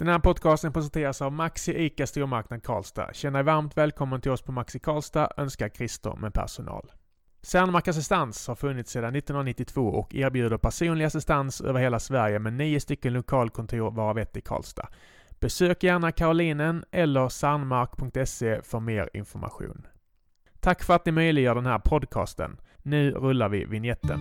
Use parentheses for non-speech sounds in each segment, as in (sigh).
Den här podcasten presenteras av Maxi ICA Stormarknad Karlstad. Känn dig varmt välkommen till oss på Maxi Karlstad, önskar Christer med personal. Cernmark Assistans har funnits sedan 1992 och erbjuder personlig assistans över hela Sverige med nio stycken lokalkontor varav ett i Karlstad. Besök gärna Karolinen eller sandmark.se för mer information. Tack för att ni möjliggör den här podcasten. Nu rullar vi vignetten.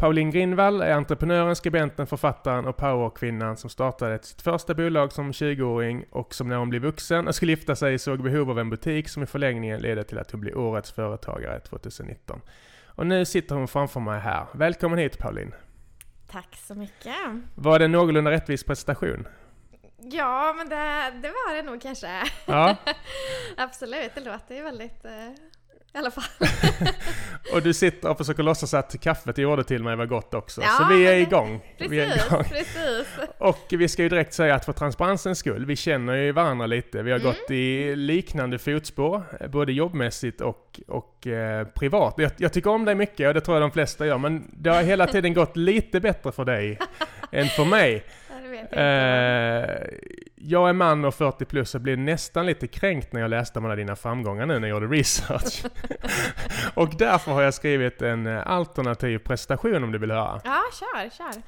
Pauline Grindvall är entreprenören, skribenten, författaren och powerkvinnan som startade sitt första bolag som 20-åring och som när hon blev vuxen och skulle gifta sig såg behov av en butik som i förlängningen ledde till att hon blev årets företagare 2019. Och nu sitter hon framför mig här. Välkommen hit Pauline! Tack så mycket! Var det en någorlunda rättvis prestation? Ja, men det, det var det nog kanske. Ja. (laughs) Absolut, det låter ju väldigt eh, i alla fall. (laughs) och du sitter och försöker låtsas att kaffet du gjorde till mig var gott också. Ja, så vi är igång. Precis, Vi är igång. precis. Och vi ska ju direkt säga att för transparensens skull, vi känner ju varandra lite. Vi har Mm. gått i liknande fotspår, både jobbmässigt och, och eh, privat. Jag, jag tycker om dig mycket och det tror jag de flesta gör, men det har hela tiden gått lite bättre för dig (laughs) än för mig. Ja, det vet jag. Eh, jag är man och 40 plus och blev nästan lite kränkt när jag läste om alla dina framgångar nu när jag gjorde research. (laughs) och därför har jag skrivit en eh, alternativ prestation om du vill höra. Ja, kör, kör.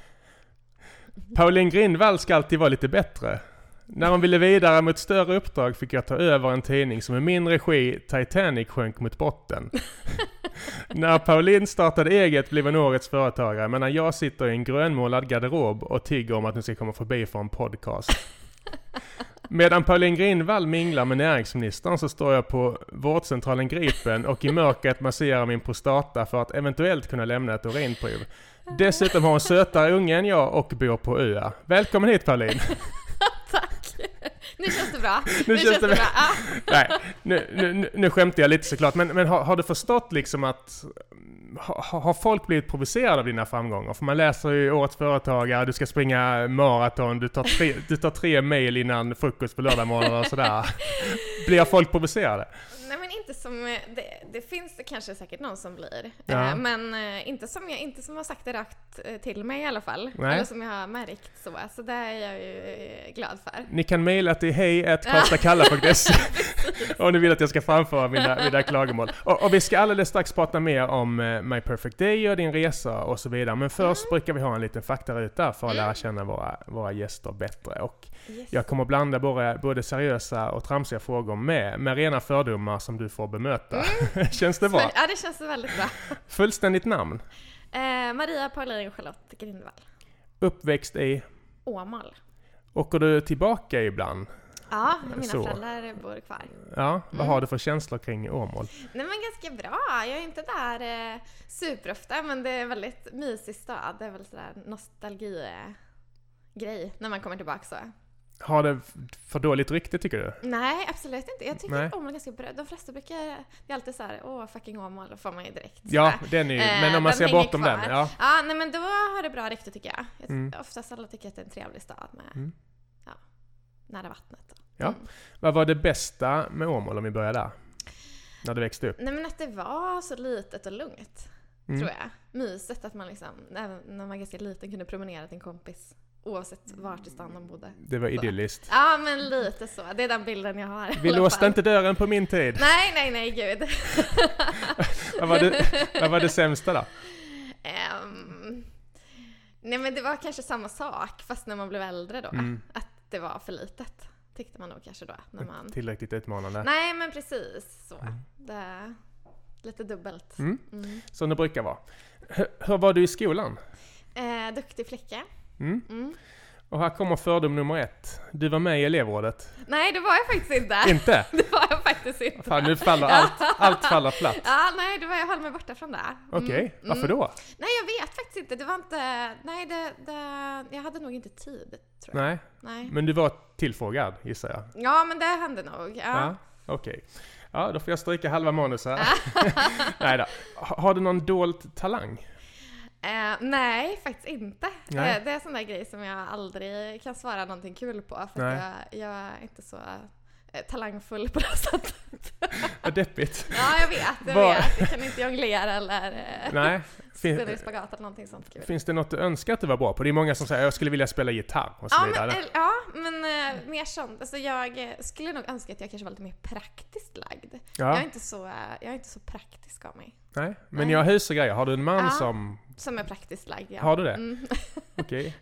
Pauline Grindvall ska alltid vara lite bättre. När hon ville vidare mot större uppdrag fick jag ta över en tidning som i min regi Titanic sjönk mot botten. (laughs) när Pauline startade eget blev hon årets företagare, medan jag sitter i en grönmålad garderob och tigger om att hon ska komma förbi för en podcast. Medan Pauline Grindvall minglar med näringsministern så står jag på vårdcentralen Gripen och i mörkret masserar min prostata för att eventuellt kunna lämna ett urinprov. Dessutom har hon sötare unge än jag och bor på ÖA. Välkommen hit Pauline! (laughs) Tack! Nu känns det bra. Nu känns det bra. Ja. Nej, nu, nu, nu- nu skämtar jag lite såklart, men, men har, har du förstått liksom att har, har folk blivit provocerade av dina framgångar? För man läser ju Årets Företagare, du ska springa maraton, du tar tre, du tar tre mil innan frukost på lördagmorgonen och sådär. (laughs) Blir folk provocerade? Nej men inte som, eh, det, det finns det kanske säkert någon som blir. Ja. Eh, Men eh, inte som, jag, inte som har sagt det rakt till mig i alla fall. Nej. Eller som jag har märkt så. Så det är jag ju glad för. Ni kan mejla till hej.karlstadkalla.se (laughs) (laughs) om ni vill att jag ska framföra mina, mina klagomål. Och, och vi ska alldeles strax prata mer om My Perfect Day och din resa och så vidare. Men först brukar vi ha en liten faktaruta för att lära känna våra, våra gäster bättre. Och Yes. jag kommer blanda både, både seriösa och tramsiga frågor med, med rena fördomar som du får bemöta. (laughs) Känns det bra? Ja, det känns väldigt bra. Fullständigt namn? Eh, Maria Pauline Charlotte Grindvall. Uppväxt i? Åmål. Åker du tillbaka ibland? Ja, mina Så. föräldrar bor kvar. Ja, vad Mm. har du för känslor kring Åmål? Nej men ganska bra. Jag är inte där eh, superofta men det är en väldigt mysig stad. Det är väl sådär nostalgi eh, grej när man kommer tillbaka så. Har det för dåligt rykte tycker du? Nej, absolut inte. Jag tycker Nej. Åmål är ganska bra. De flesta brukar, det är alltid så här, åh fucking Åmål, då får man ju direkt. Ja, den är ju, Eh, men om man ser bortom den, ja. Ja, nej men då har det bra rykte tycker jag. jag Mm. Oftast alla tycker att det är en trevlig stad med, Mm. ja, nära vattnet. Ja. Vad var det bästa med Åmål om vi börjar där? När du växte upp? Nej men att det var så litet och lugnt. Mm. tror jag. Mysigt att man liksom, även när man var ganska liten, kunde promenera till en kompis. Oavsett vart i stan de bodde. Det var Så. idylliskt. Ja, men lite så. Det är den bilden jag har. Vi låste inte dörren på min tid. Nej, nej, nej, gud. (laughs) Vad var det, (laughs) vad var det sämsta då? Ehm, nej, men det var kanske samma sak, fast när man blev äldre då. Mm. Att det var för litet. Tyckte man nog kanske då. När man... Tillräckligt utmanande. Nej, men precis så. Mm. Det... Lite dubbelt. Mm. Mm. Som det brukar vara. Hur, hur var du i skolan? Eh, duktig flicka. Mm. Och här kommer fördom nummer ett. Du var med i elevrådet. Nej, det var jag faktiskt inte. Inte? (laughs) Det var jag faktiskt inte. Fan, nu faller allt, allt faller platt. Ja, nej, det var jag höll mig borta från det. Mm. Okej, varför Mm. då? Nej, jag vet faktiskt inte. Det var inte... Nej, det, det, jag hade nog inte tid, tror jag. Nej, Nej. men du var tillfrågad gissar jag. Ja, men det hände nog. Ja. Ja, okej. Ja, då får jag stryka halva manus här. (laughs) Nej då. Ha- Har du någon dold talang? Eh, nej, faktiskt inte. Nej. Eh, det är en sån där grej som jag aldrig kan svara någonting kul på för jag, jag är inte så eh, talangfull på det sättet. Vad deppigt. Ja, jag vet. Jag vet. Jag kan inte jonglera eller eh, Nej. spela i Fin, spagat eller någonting sånt kul. finns det något du önskar att du var bra på? Det är många som säger jag skulle vilja spela gitarr och så Ja vidare. men, eller- ja, men eh, mer sånt. Alltså jag eh, skulle nog önska att jag kanske var lite mer praktiskt lagd. Jag, är Ja, inte så, eh, jag är inte så praktisk av mig. nej. Men Nej. jag och grejer. Har du en man Ja. som... Som är praktiskt lagd, ja. Har du det? Mm. (laughs) Okej.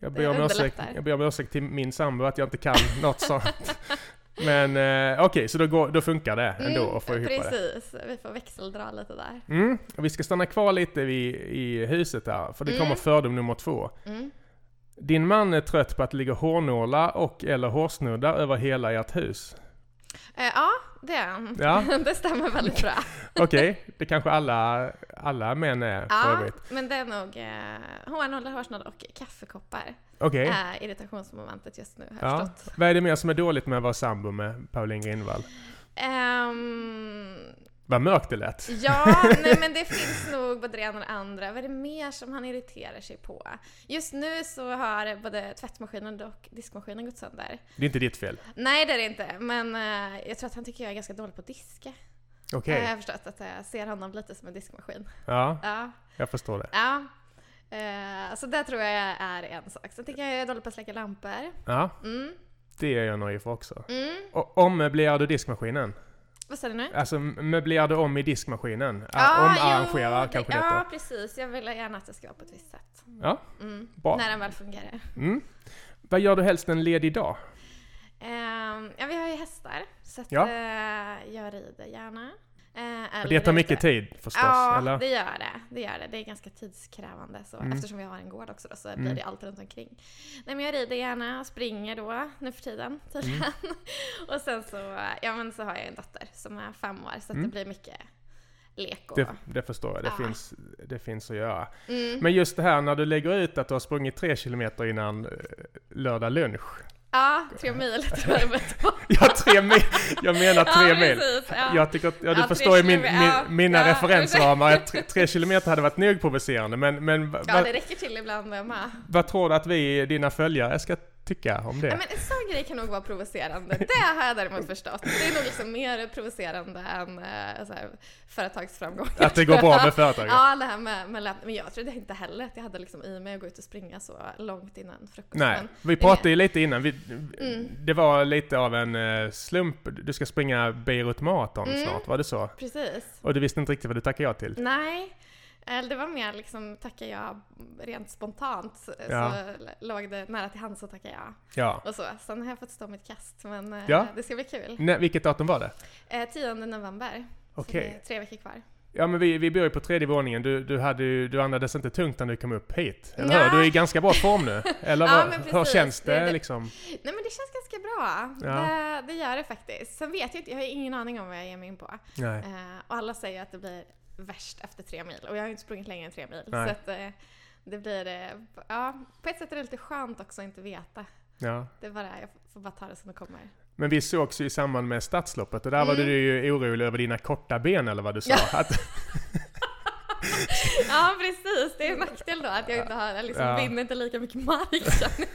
Jag Det (laughs) ber om ursäkt, underlättar. jag ber om ursäkt till min sambo att jag inte kan något sånt. (laughs) Men eh, okej, så då, går, då funkar det ändå att få ihop det. Mm, Precis, vi får växeldra lite där. Mm. och Vi ska stanna kvar lite vid, i huset här, för det Mm. kommer fördom nummer två. Mm. Din man är trött på att det ligger hårnålar och eller hårsnuddar över hela ert hus. Eh, ja, det är han. Ja. (laughs) det stämmer väldigt bra. (laughs) Okej, det kanske alla, alla män är för Ja, övrigt. men det är nog eh, hårnålar, hårsnoddar och kaffekoppar Okej. är irritationsmomentet just nu har jag Ja. förstått. Vad är det mer som är dåligt med att vara sambo med Pauline Grindvall? Ehm, Vad mörkt det lät. ja, (laughs) nej men det finns nog både det ena och det andra. Vad är det mer som han irriterar sig på? Just nu så har både tvättmaskinen och diskmaskinen gått sönder. Det är inte ditt fel. Nej det är det inte, men eh, jag tror att han tycker jag är ganska dålig på att diska. Okej. Eh, Jag har förstått att jag ser honom lite som en diskmaskin. Ja, Ja. jag förstår det. ja. Eh, så det tror jag är en sak. Sen tycker jag jag är dålig på att släcka lampor. Ja, Mm. det är jag nöjd för också. Mm. Och ommöblerar du diskmaskinen? Vad sa du nu? Alltså möblerar du om i diskmaskinen? Ja, Omarrangerar jo, kanske det, Ja, heter. precis. Jag vill gärna att det ska vara på ett visst sätt. Ja, Mm. bra. När den väl fungerar. Mm. Vad gör du helst en ledig dag? Ehm, ja, vi har ju hästar. Så att, Ja. eh, jag rider gärna. Eh, eller det tar mycket tid förstås, Ja, eller? det gör det. Det gör det. Det är ganska tidskrävande. Så Mm. Eftersom vi har en gård också då, så Mm. blir det allt runt omkring. Nej men jag rider gärna och springer då, nu för tiden tydligen. (laughs) och sen så, ja men så har jag en dotter som är fem år så att Mm. det blir mycket lek och... Det, det förstår jag, det, Ja. finns, det finns att göra. Mm. Men just det här när du lägger ut att du har sprungit tre kilometer innan eh, lördag lunch. Ja, tre mil tror (laughs) jag. Ja, tre mil. Jag menar tre ja, mil. Precis, ja. Jag tycker att, ja, du Ja, förstår ju min, min, mina referensramar. Tre, tre kilometer hade varit nog provocerande. Men, men va, ja, det räcker till ibland med. vad tror du att vi, dina följare, ska tycka om det? Ja, men en sån grej kan nog vara provocerande. Det har jag däremot förstått. Det är nog liksom mer provocerande än eh, så här, företagsframgång. Att det går bra med företaget? Ja, det här med, med Men jag trodde inte heller att jag hade liksom i mig att gå ut och springa så långt innan frukost. Nej, vi pratade ju lite innan. Vi, Mm. Det var lite av en eh, slump. Du ska springa Beirut Marathon Mm. snart, var det så? precis. Och du visste inte riktigt vad du tackade ja till? Nej. Eller det var mer liksom, tackar jag rent spontant. Ja. Så låg det nära till hands att tacka ja. Ja. Och så. Sen har jag fått stå mitt kast. Men eh, Ja. det ska bli kul. Nej, vilket datum var det? Eh, 10 november. Okej. är tre veckor kvar. Ja men vi, vi bor ju på tredje våningen. Du, du, hade, ju- du andades inte tungt när du kom upp hit. Eller Nej. hur? Du är i ganska bra form nu. Eller (laughs) Ja, hur känns det, Det- det- liksom? Nej men det känns ganska bra. Ja. Det, det gör det faktiskt. Sen vet jag inte, jag har ingen aning om vad jag ger mig in på. Nej. Eh, och alla säger att det blir värst efter tre mil. Och jag har ju inte sprungit längre än tre mil. Nej. Så att eh, det blir, eh, ja, på ett sätt är det lite skönt också att inte veta. Ja. Det är bara, jag får bara ta det som det kommer. Men vi sågs ju i samband med stadsloppet och där var Mm. du ju orolig över dina korta ben eller vad du sa. Ja. Att, (laughs) Ja precis, det är en nackdel då att jag inte har, liksom Ja. vinner inte lika mycket mark. (laughs)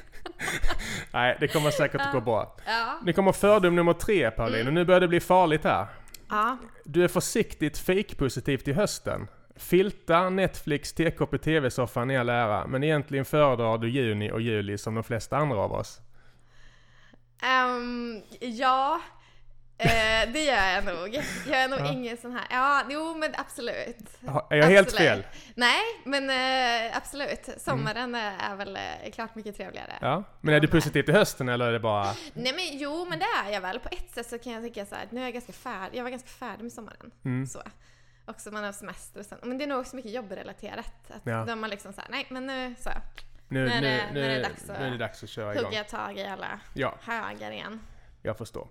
nej, det kommer säkert att gå bra. ja. Nu kommer fördom nummer tre Pauline, Mm. och nu börjar det bli farligt här. Ja. Du är försiktigt fake-positiv till hösten. Filtar, Netflix, TKP, TV-soffan i all ära, men egentligen föredrar du juni och juli som de flesta andra av oss. Ehm, ja, eh, det gör jag nog. Jag är nog Ja. ingen sån här, ja, jo men absolut. Är jag helt Absolut. fel? Nej, men eh, absolut. Sommaren är väl eh, klart mycket trevligare. Ja. Men är du positiv till hösten eller är det bara... Nej men jo, men det är jag väl. På ett sätt så kan jag tycka så här, nu är jag ganska färdig. Jag var ganska färdig med sommaren. Mm. Så. Också man har semester och sen. Men det är nog också mycket jobbrelaterat. Att Ja. Man liksom så här, nej men nu så. Nu, Nu är nu, det- nu, är det dags att nu är det dags att köra igång. Jag tag i alla Ja, högar igen. jag förstår.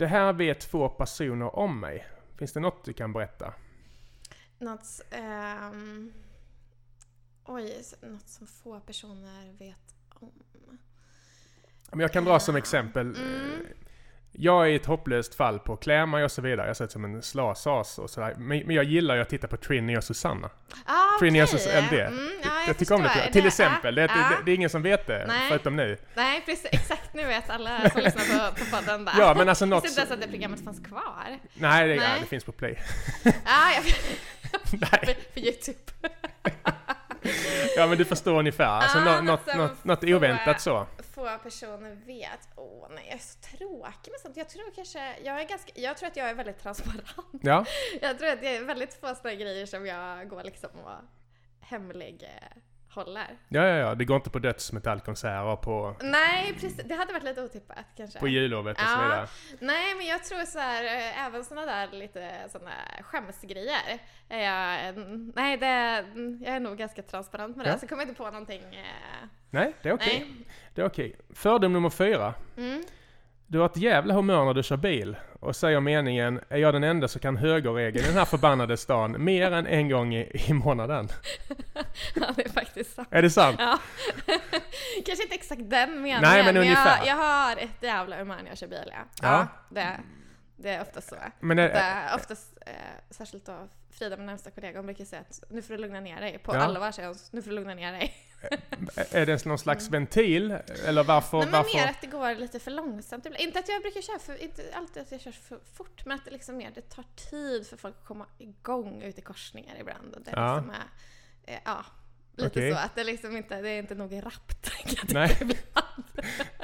Det här vet få personer om mig. Finns det något du kan berätta? Något, ehm, oj, något som få personer vet om. Men jag kan dra som exempel. Mm. eh, Jag är ett hopplöst fall på att klä mig och så vidare. Jag ser ut som en slasas och sådär. Men, men jag gillar ju att titta på Trini och Susanna. Ah, Trini okej. och Sus- LD. Mm, ja, jag, jag tycker om det. förstår. Till Det- exempel. Det, ja, det, ja. det, det är ingen som vet det, Nej. förutom nu. Nej, precis. Exakt nu vet alla som lyssnar på, på podden bara. Ja, men alltså något... Visste inte ens att det programmet fanns kvar. Nej, det, ja, Nej. det finns på Play. Ja, jag, (laughs) Nej. för, Youtube. (laughs) Ja, men du förstår ungefär. Alltså Ja, men något, något, något får- oväntat så. Få personer vet. Åh nej, jag är så tråkig med sånt. Jag tror kanske, jag är ganska, jag tror att jag är väldigt transparent. Ja, (laughs) Jag tror att det är väldigt få sådana grejer som jag går liksom och hemlig eh, håller. ja, ja, ja. Det går inte på dödsmetallkonserter på, Nej, precis. Det hade varit lite otippat kanske. på jullovet och så Ja. vidare. Nej, men jag tror så här, eh, även såna där lite såna skämsgrejer. Jag, nej, det, jag är nog ganska transparent med det. Ja. Så kommer jag inte på någonting. eh, Nej, det är okej. Nej. Det är okej. Fördom nummer fyra. Mm. Du har ett jävla humör när du kör bil och säger meningen är jag den enda som kan högerregeln i den här förbannade stan mer än en gång i, i månaden. (laughs) Ja, det är faktiskt sant. Är det sant? Ja. (laughs) Kanske inte exakt den meningen. Nej, men ungefär. Jag, jag har ett jävla humör när jag kör bil, ja. Ja. det, det är oftast så. Men är, Det oftast, eh, särskilt då Frida, min närmsta kollega, hon brukar säga att nu får du lugna ner dig. På Ja. allvar säger hon, nu får du lugna ner dig. är det någon slags ventil? Eller varför? Nej men varför? mer att det går lite för långsamt. Inte att jag brukar köra för, inte alltid att jag kör för fort, men att det liksom mer, det tar tid för folk att komma igång ut i korsningar ibland. Och det Ja. liksom är, eh, ja, lite Okej. så att det liksom inte, det är inte nog rappt. (laughs) Nej. ibland. (laughs)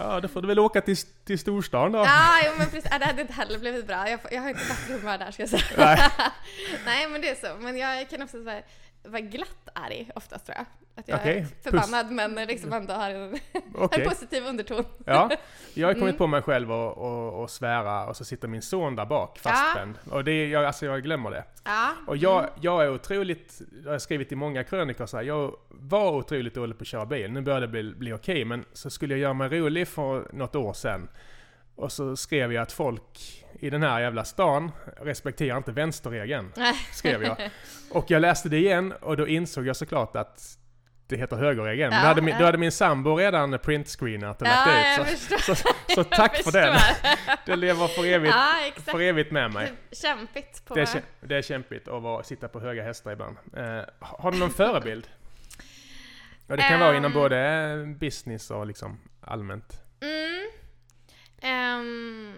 Ja, då får du väl åka till, till storstan då. Ja, jo, men precis. Ja, det hade inte heller blivit bra. Jag, jag har inte bättre humör där ska jag säga. Nej. (laughs) Nej, men det är så. Men jag kan också vara, vara glatt arg oftast tror jag. Att jag Okej, är förbannad men liksom ändå har en, (laughs) Okej. en positiv underton. Ja, jag har kommit Mm. på mig själv och, och, och svära och så sitter min son där bak fastspänd. Och det, jag, alltså jag glömmer det. Ja. Och jag, jag är otroligt, jag har skrivit i många krönikor så här, jag var otroligt dålig på att köra bil. Nu börjar det bli, bli okej, men så skulle jag göra mig rolig för något år sedan. Och så skrev jag att folk i den här jävla stan respekterar inte vänsterregeln. Skrev jag. Och jag läste det igen och då insåg jag såklart att det heter högerregeln. Men Ja, då, hade min, då hade min sambo redan printscreenat och lagt Ja, ut. Så, så, så (laughs) Jag tack för den. (laughs) Det lever för evigt, Ja, för evigt med mig. Kämpigt på... Det är, det är kämpigt att vara, sitta på höga hästar ibland. Eh, har du någon förebild? Ja, det kan vara inom både business och liksom allmänt. Mm. Ehm,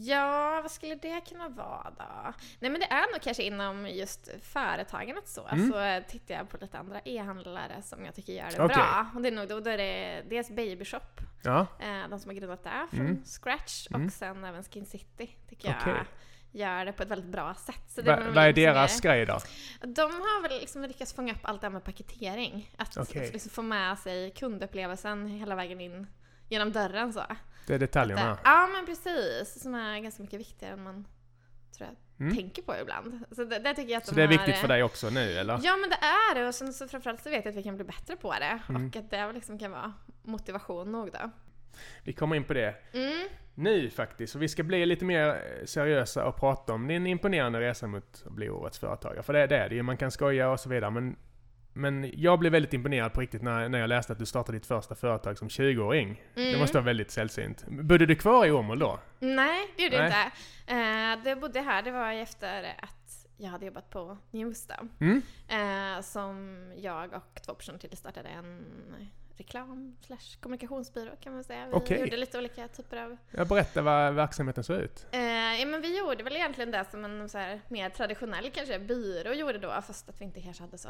ja, vad skulle det kunna vara då? Nej men det är nog kanske inom just företagandet så. Mm. Så tittar jag på lite andra e-handlare som jag tycker gör det Okej. bra. Och det är nog då, då är det dels Babyshop, Ja, eh, de som har grundat det från Mm. scratch. Och Mm. sen även Skin City tycker Okej. jag gör det på ett väldigt bra sätt. Så Va, väl vad är liksom deras grej då? De har väl liksom lyckats fånga upp allt det här med paketering. Att Okej. liksom få med sig kundupplevelsen hela vägen in genom dörren så. Det är Att detaljerna. det- Ja men precis, som är ganska mycket viktigare än man tror jag Mm. tänker på ibland. Så det, det tycker jag att Så de det är har, viktigt för dig också nu eller? Ja men det är det och sen så framförallt så vet jag att vi kan bli bättre på det. Mm. Och att det liksom kan vara motivation nog då. Vi kommer in på det Mm. nu faktiskt. Och vi ska bli lite mer eh, seriösa och prata om din imponerande resa mot att bli årets företagare. För det, det är det ju. Man kan skoja och så vidare. Men, men jag blev väldigt imponerad på riktigt när, när jag läste att du startade ditt första företag som 20-åring. Det Mm. måste vara väldigt sällsynt. Bodde du kvar i Åmål då? Nej, det gjorde jag inte. Eh, det bodde här, det var efter att jag hade jobbat på News då. Mm? Eh, som jag och två personer till startade en reklam slash kommunikationsbyrå kan man säga. Vi Okej. gjorde lite olika typer av Jag berättar vad verksamheten såg ut. Eh, ja, men vi gjorde väl egentligen det som en så här, mer traditionell kanske byrå gjorde då, fast att vi inte kanske hade så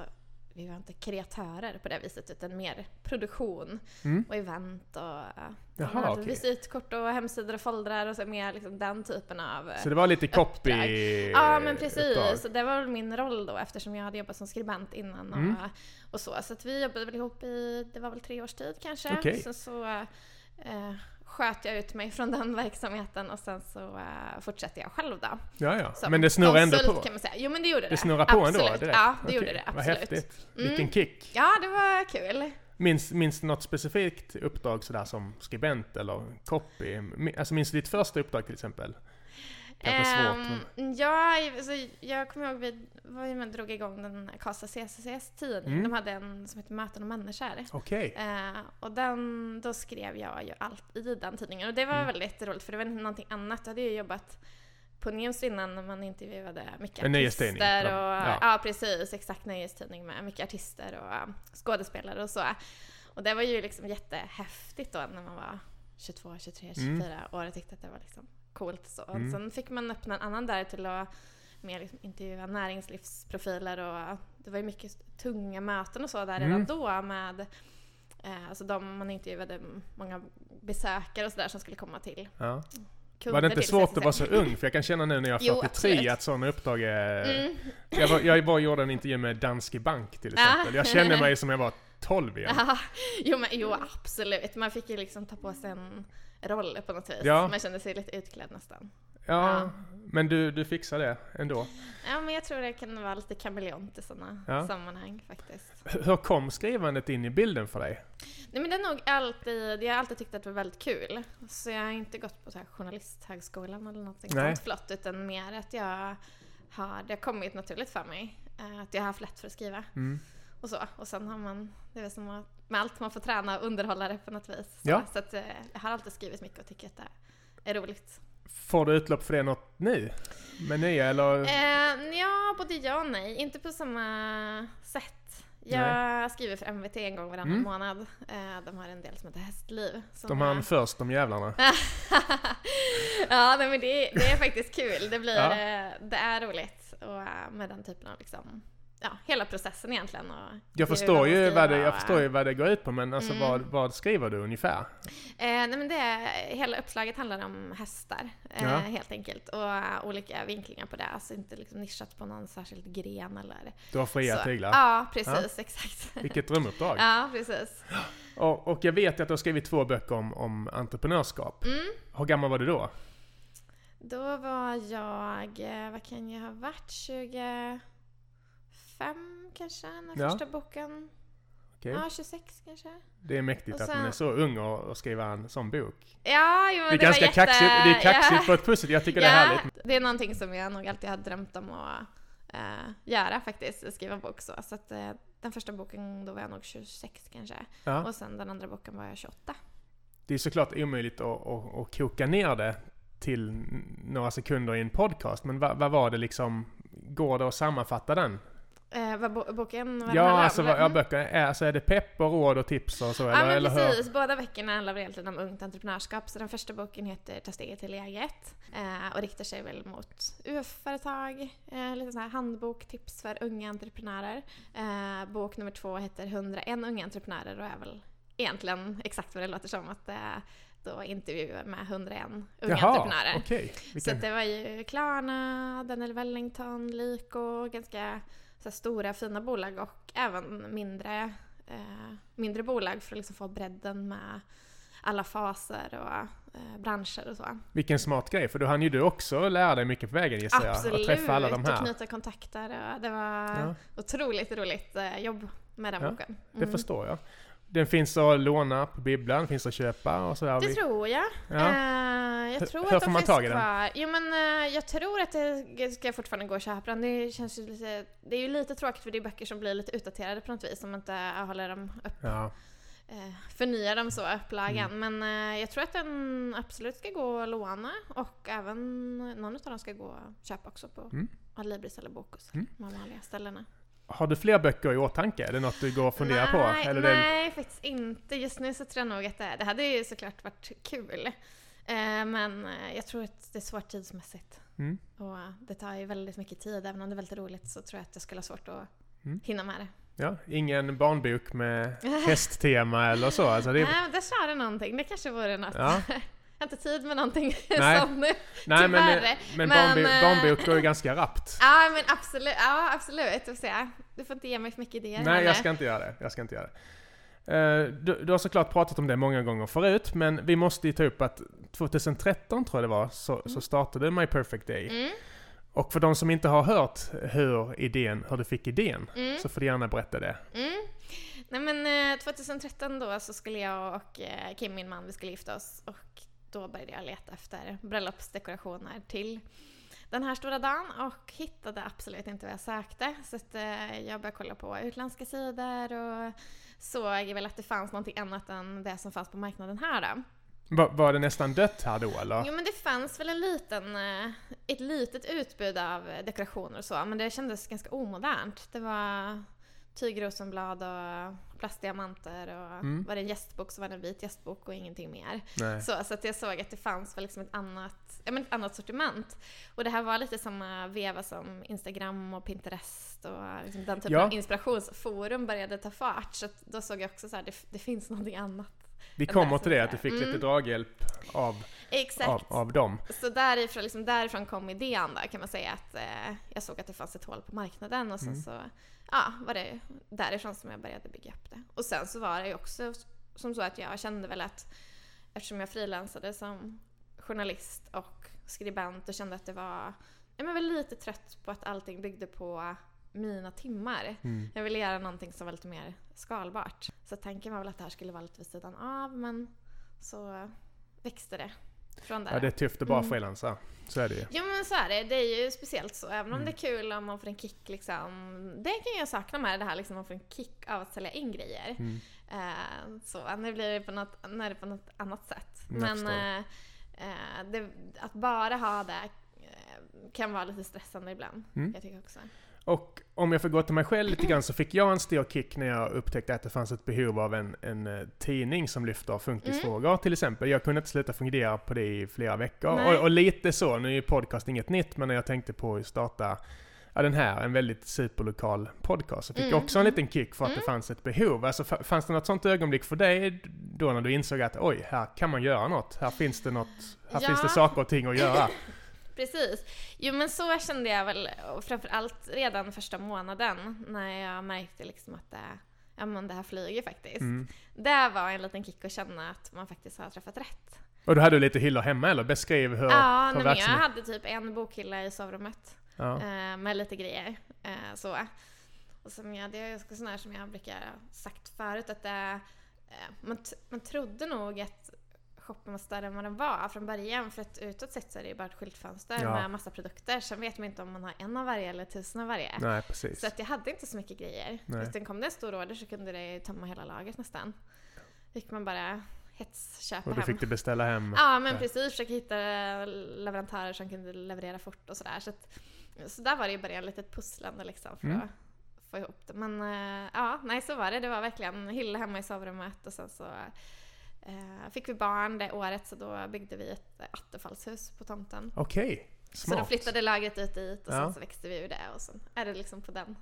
vi var inte kreatörer på det viset utan mer produktion Mm. och event och Jaha, okej. visitkort och hemsidor och foldrar och så mer liksom den typen av... eh, Så det var lite copy Ja men precis, Så det var väl min roll då eftersom jag hade jobbat som skribent innan och, Mm. och så. Så att vi jobbade väl ihop i, det var väl tre års tid kanske. Okej. Sen så eh, sköt jag ut mig från den (laughs) verksamheten och sen så eh, fortsatte jag själv då. Ja, ja. Som Men det snurrar ändå på. kan man säga. Jo men det gjorde det. Det snurrar på ändå absolut. direkt? Ja, det Okej, gjorde det. Vad Absolut. häftigt. Mm. Vilken kick. Ja, det var kul. Minns, minns du något specifikt uppdrag sådär som skribent eller copy? Alltså minns du ditt första uppdrag till exempel? Kanske svårt. Men... Ehm, ja, alltså, jag kommer ihåg vi var med drog igång den Karlstad CCCs tidning. Mm. De hade en som heter Möten och människor. Okej. Eh, och den, då skrev jag ju allt i den tidningen. Och det var Mm. väldigt roligt för det var någonting annat. Jag hade ju jobbat på News innan när man intervjuade mycket En artister. Och, Ja. ja. precis. Exakt nyhetstidning med mycket artister och um, skådespelare och så. Och det var ju liksom jättehäftigt då när man var 22, 23, 24 Mm. år och tyckte att det var liksom coolt så. Mm. Sen fick man öppna en annan där till att mer liksom intervjua näringslivsprofiler och det var ju mycket tunga möten och så där Mm. redan då med eh, alltså de man intervjuade många besökare och sådär som skulle komma till. Ja. Var det inte svårt att vara så ung? För jag kan känna nu när jag är Jo, 43 absolut. att sådana uppdrag är... Mm. Jag, var, jag och gjorde en intervju med Danske Bank till Ja. exempel. Jag kände mig som jag var 12 igen. (laughs) Ja, jo, men, jo absolut. Man fick ju liksom ta på sig en roll på något vis. Ja. Man kände sig lite utklädd nästan. Ja, Ja. men du, du fixar det ändå. Ja men jag tror det kan vara lite kameleont i sådana Ja. sammanhang faktiskt. Hur kom skrivandet in i bilden för dig? Nej men det är nog alltid, jag har alltid tyckt att det var väldigt kul. Så jag har inte gått på så här journalisthögskolan eller något Nej. sånt flott utan mer att jag har, det har kommit naturligt för mig. eh, Att jag har haft lätt för att skriva Mm. och så. Och sen har man, det är som att, med allt man får träna och underhålla det på något vis. Så, Ja. så att eh, jag har alltid skrivit mycket och tycker att det är roligt. Får du utlopp för det något nu? Med nya eller? Eh, ja, både ja och nej. Inte på samma sätt. Jag skriver för MVT en gång varannan Mm. månad. Eh, de har en del som heter Hästliv. Som De jag- hann först, de jävlarna. (laughs) ja, nej, men det, det är faktiskt kul. Det, blir, Ja. eh, det är roligt och, med den typen av liksom, ja, hela processen egentligen. Och Jag förstår, ju vad det, jag förstår ju vad det går ut på, men alltså Mm. vad, vad skriver du ungefär? Eh, nej men det, hela uppslaget handlar om hästar eh, Ja. helt enkelt och eh, olika vinklingar på det. Alltså inte liksom nischat på någon särskild gren eller Du har fria så. tyglar. Ja, precis. Exakt. Vilket drömuppdrag. (laughs) Ja, precis. Och, och jag vet att du har skrivit två böcker om, om entreprenörskap. Mm. Hur gammal var du då? Då var jag, eh, vad kan jag ha varit, 25 kanske, när Ja. första boken. Okej. Ja, 26 kanske. Det är mäktigt Och att man sen- är så ung och, och skriva en sån bok. Ja, jo, men Det är det ganska jätte... kaxigt, det är kaxigt ja. (laughs) på ett positivt. Jag tycker det är härligt. Det är någonting som jag nog alltid har drömt om att eh, göra faktiskt, skriva bok så. Så att eh, den första boken, då var jag nog 26 kanske. Ja. Och sen den andra boken var jag 28. Det är såklart omöjligt att, att, att koka ner det till några sekunder i en podcast, men vad, vad var det liksom, går det att sammanfatta den? Eh, bo- boken den Ja, alltså eller? ja, Mm. böcker, är, alltså är det pepp och råd och tips och så? Ja eller, men eller hur? precis, båda böckerna handlar egentligen om ungt entreprenörskap. Så den första boken heter Ta steget till eget eh, och riktar sig väl mot UF-företag, eh, lite sån här handbok, tips för unga entreprenörer. Eh, bok nummer två heter 101 unga entreprenörer och är väl egentligen exakt vad det låter som att är då intervjuer med 101 unga Jaha, entreprenörer. Så Vilken- att det var ju Klarna, Daniel Wellington, Lyko, ganska så stora fina bolag och även mindre, eh, mindre bolag för att liksom få bredden med alla faser och eh, branscher och så. Vilken smart grej, för då hann ju du också lära dig mycket på vägen gissar jag. Absolut! Och träffa alla de och här. knyta kontakter. Och det var Ja. otroligt roligt eh, jobb med den Ja, boken. Det förstår jag. Den finns att låna på bibblan, finns att köpa och sådär. Det Vi- tror jag. Ja. Eh, jag tror hur att får de man tag i den? kvar. Jo men eh, jag tror att det ska fortfarande gå att köpa den. Det känns ju lite, det är ju lite tråkigt för det är böcker som blir lite utdaterade på något vis om man inte håller dem upp, Ja. eh, förnyar dem så, upplagan. Mm. Men jag tror att den absolut ska gå att låna och även någon av dem ska gå att köpa också på Mm. Adlibris eller Bokus, Mm. de vanliga ställena. Har du fler böcker i åtanke? Är det något du går och funderar på? nej, Eller det- nej, faktiskt inte. Just nu så tror jag nog att det, det hade ju såklart varit kul. Eh, men eh, jag tror att det är svårt tidsmässigt. Mm. Och eh, det tar ju väldigt mycket tid. Även om det är väldigt roligt så tror jag att jag skulle ha svårt att Mm. hinna med det. Ja, ingen barnbok med (laughs) hästtema eller så? Alltså det är... Nej, men där sa du någonting. Det kanske vore något. Ja. (laughs) har inte tid med någonting (laughs) Nej. sånt nu. Nej, men, Tyvärr. men, Men, barnbok, eh, barnbok går ju ganska rappt. (laughs) Ja, men absolut. Ja, absolut. Du får se. Du får inte ge mig för mycket idéer. Nej, jag nu. ska inte göra det. Jag ska inte göra det. Eh, Du, du har såklart pratat om det många gånger förut, men vi måste ju ta upp att 2013 tror jag det var, så, så startade My Perfect Day. Mm, Och för de som inte har hört hur, idén, hur du fick idén, mm. så får du gärna berätta det. Mm. Nej men eh, 2013 då så skulle jag och eh, Kim, min man, vi skulle gifta oss. Och då började jag leta efter bröllopsdekorationer till den här stora dagen och hittade absolut inte vad jag sökte. Så att, eh, jag började kolla på utländska sidor och såg väl att det fanns någonting annat än det som fanns på marknaden här då. Var, var det nästan dött här då eller? Jo men det fanns väl en liten, eh, ett litet utbud av dekorationer och så, men det kändes ganska omodernt. Det var tygrosenblad och plastdiamanter och mm. var det en gästbok så var det en vit gästbok och ingenting mer. Så, så att jag såg att det fanns väl liksom ett annat, ja, men ett annat sortiment. Och det här var lite samma veva som Instagram och Pinterest och liksom den typen ja. av inspirationsforum började ta fart. Så då såg jag också så här, det, det finns någonting annat. Vi kommer till det, att du fick mm. lite draghjälp av, Exakt. av, av dem. Så därifrån, liksom därifrån kom idén där kan man säga att eh, jag såg att det fanns ett hål på marknaden och sen mm. så ja, var det därifrån som jag började bygga upp det. Och sen så var det ju också som så att jag kände väl att eftersom jag frilansade som journalist och skribent och kände att det var jag var väl lite trött på att allting byggde på mina timmar. Mm. Jag ville göra någonting som var lite mer skalbart. Så tanken var väl att det här skulle vara lite vid sidan av men så växte det från där. Ja, det är tufft att bara mm. frilansa. Så är det ju. Ja men så är det. Det är ju speciellt så. Även om mm. det är kul om man får en kick liksom. Det kan jag sakna med det här liksom, man får en kick av att sälja in grejer. Mm. Uh, så nu blir det på något, nu är det på något annat sätt. Men uh, uh, det, att bara ha det kan vara lite stressande ibland. Mm. Jag tycker också. Och om jag får gå till mig själv lite grann så fick jag en stor kick när jag upptäckte att det fanns ett behov av en, en eh, tidning som lyfter funkisfrågor mm. till exempel. Jag kunde inte sluta fungera på det i flera veckor. Och, och, lite så, nu är ju podcast inget nytt, men när jag tänkte på att starta ja, den här, en väldigt superlokal podcast, så fick mm. jag också en liten kick för att mm. det fanns ett behov. Alltså fanns det något sånt ögonblick för dig då när du insåg att oj, här kan man göra något, här finns det något, här ja. finns det saker och ting att göra? (laughs) Precis. Jo men så kände jag väl, framförallt redan första månaden när jag märkte liksom att det, ja, men det här flyger faktiskt. Mm. Det var en liten kick att känna att man faktiskt har träffat rätt. Och du hade lite hyllor hemma eller? Beskriv hur, ja, hur nej, jag hade typ en bokhylla i sovrummet. Ja. Eh, med lite grejer. Eh, så. Och som jag, det är också sån här som jag brukar sagt förut att det, eh, man, man trodde nog att shoppen större än vad den var från början. För att utåt sett så är det ju bara ett skyltfönster ja. med massa produkter. Sen vet man inte om man har en av varje eller tusen av varje. Nej, precis. Så att jag hade inte så mycket grejer. Nej. Utan kom det en stor order så kunde det tömma hela lagret nästan. fick man bara hetsköpa hem. Och då fick du beställa hem? Ja men precis, försöka hitta leverantörer som kunde leverera fort och sådär. Så, att, så där var det början lite ett pusslande liksom för mm. att få ihop det. Men äh, ja, nej så var det. Det var verkligen hylla hemma i sovrummet och sen så Eh, fick vi barn det året så då byggde vi ett attefallshus på tomten. Okej, okay. Så då flyttade lagret ut dit och ja. sen så växte vi ur det och så är det liksom på den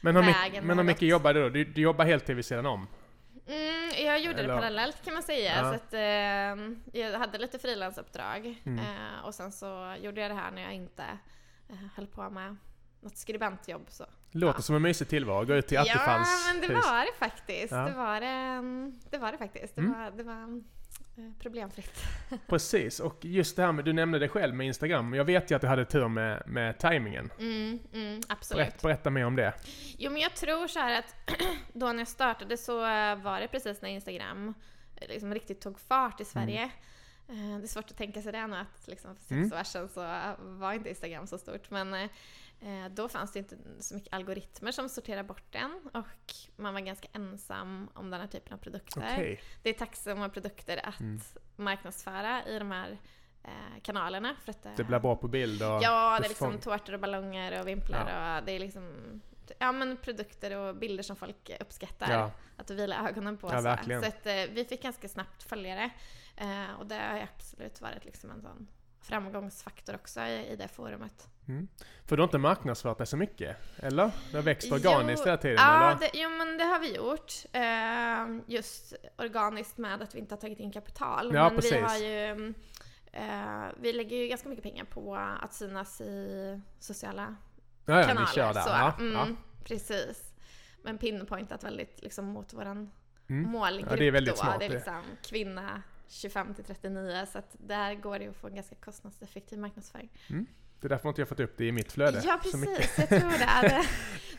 men vägen. Mycket, men hur mycket jobbade du då? Du, du jobbar heltid vid sidan om? Mm, jag gjorde Eller? det parallellt kan man säga. Ja. Så att, eh, jag hade lite frilansuppdrag mm. eh, och sen så gjorde jag det här när jag inte eh, höll på med något skribentjobb. Så. Låter ja. som en mysig tillvaro, gå ut till Attefalls Ja, men det var det faktiskt. Ja. Det, var det, det var det faktiskt. Det mm. var, det var eh, problemfritt. (laughs) Precis, och just det här med, du nämnde det själv med Instagram. Jag vet ju att du hade tur med, med tajmingen. Mm, mm, absolut. Berätta, berätta mer om det. Jo, men jag tror så att (clears throat) då när jag startade så var det precis när Instagram liksom riktigt tog fart i Sverige. Mm. Det är svårt att tänka sig det nu att liksom för sex mm. år sedan så var inte Instagram så stort. Men Eh, då fanns det inte så mycket algoritmer som sorterade bort den och man var ganska ensam om den här typen av produkter. Okay. Det är tacksamma produkter att mm. marknadsföra i de här eh, kanalerna. För att, det blir bra på bild? Och ja, det är liksom tårtor och ballonger och vimplar ja. och det är liksom ja, men produkter och bilder som folk uppskattar ja. att vila ögonen på. Ja, så så att, eh, vi fick ganska snabbt följare och det har absolut varit liksom en sån framgångsfaktor också i, i det forumet. Mm. För du har inte marknadsfört det så mycket? Eller? Det har växt organiskt hela tiden? Ja, eller? Det, jo men det har vi gjort. Uh, just organiskt med att vi inte har tagit in kapital. Ja, men precis. vi har ju uh, vi lägger ju ganska mycket pengar på att synas i sociala ja, ja, kanaler. Ni kör där. Så, ja, mm, ja. Precis. Men pinpointat väldigt liksom mot våran mm. målgrupp ja, det är väldigt då. Smart, det är liksom kvinna 25 till 39 så att där går det att få en ganska kostnadseffektiv marknadsföring. Det är därför inte jag fått upp det i mitt flöde. Ja precis, jag tror det. Det,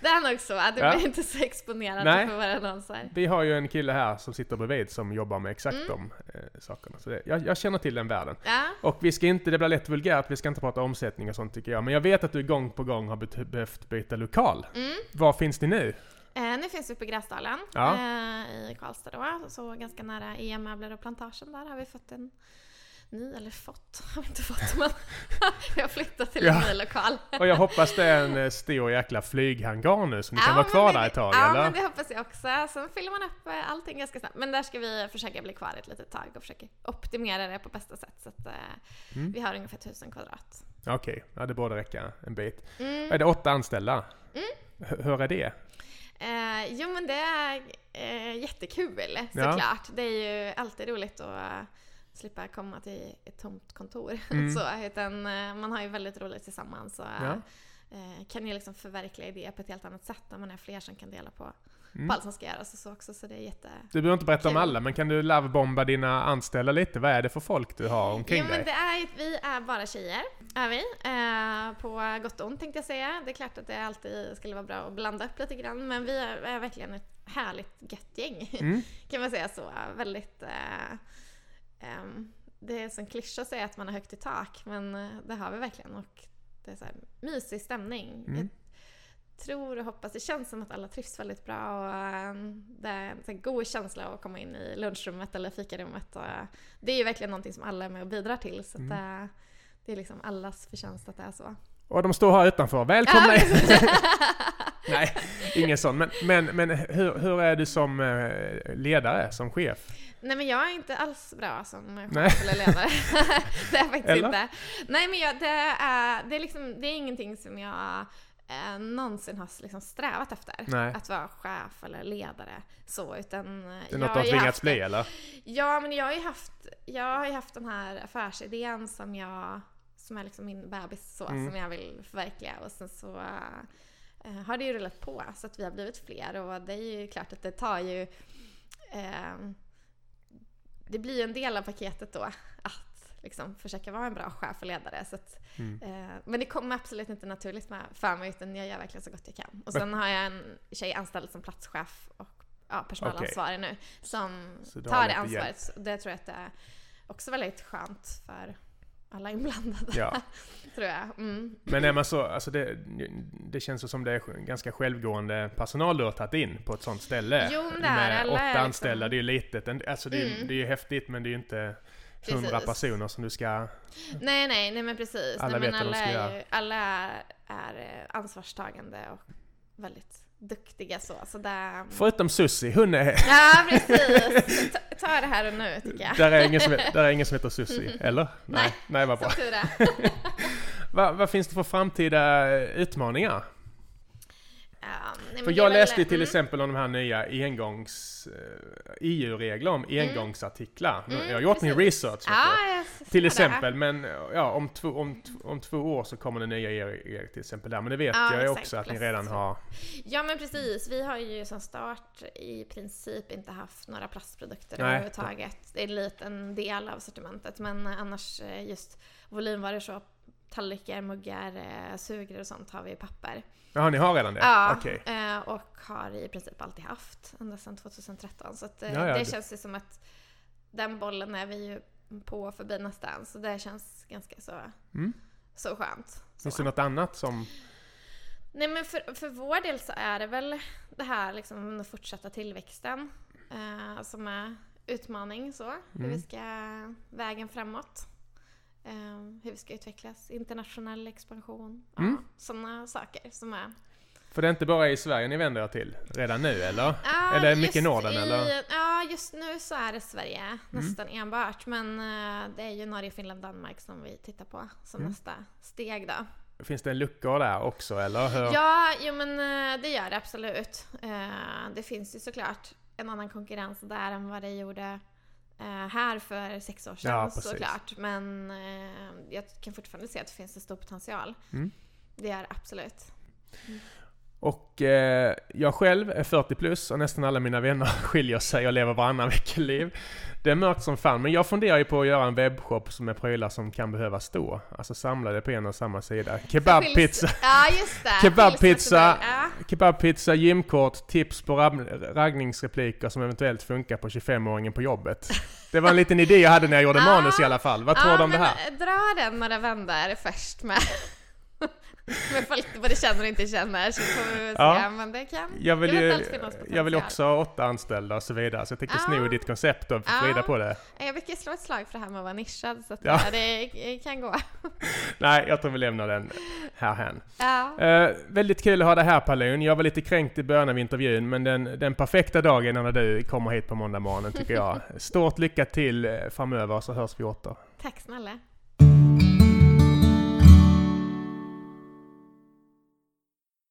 det är nog så att det Ja. blir inte så exponerat Nej. för våra annonser. Vi har ju en kille här som sitter bredvid som jobbar med exakt Mm. de eh, sakerna. Så det, jag, jag känner till den världen. Ja, Och vi ska inte, det blir lätt vulgärt, vi ska inte prata omsättning och sånt tycker jag. Men jag vet att du gång på gång har behövt byta lokal. mm. Var finns ni nu? Eh, nu finns vi på Gräsdalen Ja. eh, i Karlstad då, så ganska nära EM-möbler och plantagen där har vi fått en ny, eller fått, (laughs) har vi inte fått men (laughs) vi har flyttat till en Ja. ny lokal. Och jag hoppas det är en eh, stor jäkla flyghangar nu så ni kan Ja, vara men kvar det- där ett tag Ja, eller? men det hoppas jag också. Sen fyller man upp eh, allting ganska snabbt. Men där ska vi försöka bli kvar ett litet tag och försöka optimera det på bästa sätt. Så att eh, Mm. vi har ungefär 1000 kvadrat. Okej, ja, det borde räcka en bit. Mm. Är det åtta anställda? Mm. Hur är det? Eh, jo men det är eh, jättekul Ja. såklart. Det är ju alltid roligt att eh, slippa komma till ett tomt kontor. (laughs) Mm. så, utan eh, man har ju väldigt roligt tillsammans och Ja. eh, kan ju liksom förverkliga idéer på ett helt annat sätt när man är fler som kan dela på, Mm. på allt som ska göras och så också. Så det är jätte... Du behöver inte berätta om Kul. alla, men kan du lovebomba dina anställda lite? Vad är det för folk du har omkring Jo men dig? det är, vi är bara tjejer, är vi. Eh, på gott och ont tänkte jag säga. Det är klart att det alltid skulle vara bra att blanda upp lite grann men vi är, är verkligen ett härligt gött gäng. Mm. (laughs) kan man säga så. Väldigt... Eh, ehm, det är sån klyscha att säga att man har högt i tak, men eh, det har vi verkligen. Och det är så här mysig stämning. Mm. Tror och hoppas, det känns som att alla trivs väldigt bra och eh, det är en god känsla att komma in i lunchrummet eller fikarummet. Och, eh, det är ju verkligen någonting som alla är med och bidrar till. Så Mm. det är liksom allas förtjänst att det är så. Och de står här utanför. Välkomna in! (laughs) Nej, ingen sån. Men, men, men hur, hur är du som eh, ledare, som chef? Nej men jag är inte alls bra som chef eller ledare. (laughs) det är jag faktiskt Eller? inte. Nej men jag, det, är, det, är liksom, det är ingenting som jag eh, någonsin har liksom strävat efter. Nej. Att vara chef eller ledare. Så, utan eh, Det är något du har tvingats haft bli, eller? Ja men jag har ju haft, jag har haft den här affärsidén som jag som är liksom min bebis så, Mm. som jag vill förverkliga. Och sen så eh, har det ju rullat på så att vi har blivit fler och det är ju klart att det tar ju eh, det blir ju en del av paketet då att liksom försöka vara en bra chef och ledare. Så att, Mm. eh, men det kommer absolut inte naturligt med för mig utan jag gör verkligen så gott jag kan. Och sen har jag en tjej anställd som platschef och ja, personalansvarig nu som tar det ansvaret. Det tror jag att det är också väldigt skönt för alla inblandade. Ja. (laughs) tror jag. Mm. Men är man så, alltså det, det känns ju som det är ganska självgående personal du har tagit in på ett sånt ställe. Jo, men det är Med åtta liksom- anställda, det är ju litet. Alltså det, är- Mm. det är ju häftigt men det är ju inte hundra personer som du ska... Nej, nej, nej men precis. Alla nej, men alla, ska är ju, alla är, eh, ansvarstagande och väldigt duktiga så. så där, Förutom Susie, hon är... Ja, precis. Ta, ta det här och nu tycker jag. Där är ingen som, där är ingen som heter Susie, (laughs) eller? Nej, nej vad bra. Som tur är. (laughs) Vad, vad finns det för framtida utmaningar? Nej, För jag läste ju till mm. exempel om de här nya engångs... eh, EU-regler om engångsartiklar. Mm, jag har gjort min precis. research. vet du. Ja, Till exempel, men ja, om, två, om, om två år så kommer det nya regler till exempel där. Men det vet Ja, jag ju också att ni redan har. Ja men precis, vi har ju som start i princip inte haft några plastprodukter Nej. överhuvudtaget. Det är en liten del av sortimentet men annars eh, just volymvaror så tallrikar, muggar, eh, sugrör och sånt har vi i papper. Jaha, ni har redan det? Ja, Okej. eh, och har i princip alltid haft ända sedan 2013. Så att, eh, Ja, ja, det det- känns ju som att den bollen är vi ju på förbi nästan. Så det känns ganska så, Mm. så skönt. Finns det något annat som... Nej men för, för vår del så är det väl det här liksom den fortsatta tillväxten eh, som är utmaning så. Hur Mm. vi ska, vägen framåt. Eh, hur vi ska utvecklas, internationell expansion. Mm. Ja, sådana saker som är För det är inte bara i Sverige ni vänder er till redan nu, eller? Ja, Eller mycket Norden, i, eller? Ja, just nu så är det Sverige nästan enbart. Men eh, det är ju Norge, Finland, Danmark som vi tittar på som Mm. nästa steg då. Finns det en luckor där också, eller? Hur? Ja, jo men eh, det gör det absolut. Eh, Det finns ju såklart en annan konkurrens där än vad det gjorde här för sex år sedan Ja, såklart. Men eh, jag kan fortfarande se att det finns en stor potential. Mm. Det är absolut. Och eh, jag själv är 40 plus och nästan alla mina vänner (laughs) skiljer sig och lever varannan veckoliv. Det är mörkt som fan, men jag funderar ju på att göra en webbshop som är prylar som kan behöva stå. Alltså samlade på en och samma sida. Kebabpizza, Ja, just det. (laughs) Kebabpizza. Kebabpizza, gymkort, tips på raggningsrepliker som eventuellt funkar på 25-åringen på jobbet. Det var en liten idé jag hade när jag gjorde (laughs) manus i alla fall. Vad tror ja, du om det här? Dra den några vändor först med. (laughs) med folk både känner och inte känner så väl se. Ja. Men det kan Jag vill, ju, jag vill också ha åtta anställda och så vidare, så jag tänkte Ah. sno ditt koncept och få rida Ah. på det. Jag brukar slå ett slag för det här med att vara nischad så Ja. det, det kan gå. (laughs) Nej, jag tror vi lämnar den här hän. Ja. Eh, väldigt kul att ha dig här Palun. Jag var lite kränkt i början av intervjun, men den, den perfekta dagen är när du kommer hit på måndag morgonen tycker jag. (laughs) Stort lycka till eh, framöver så hörs vi åter. Tack snälla.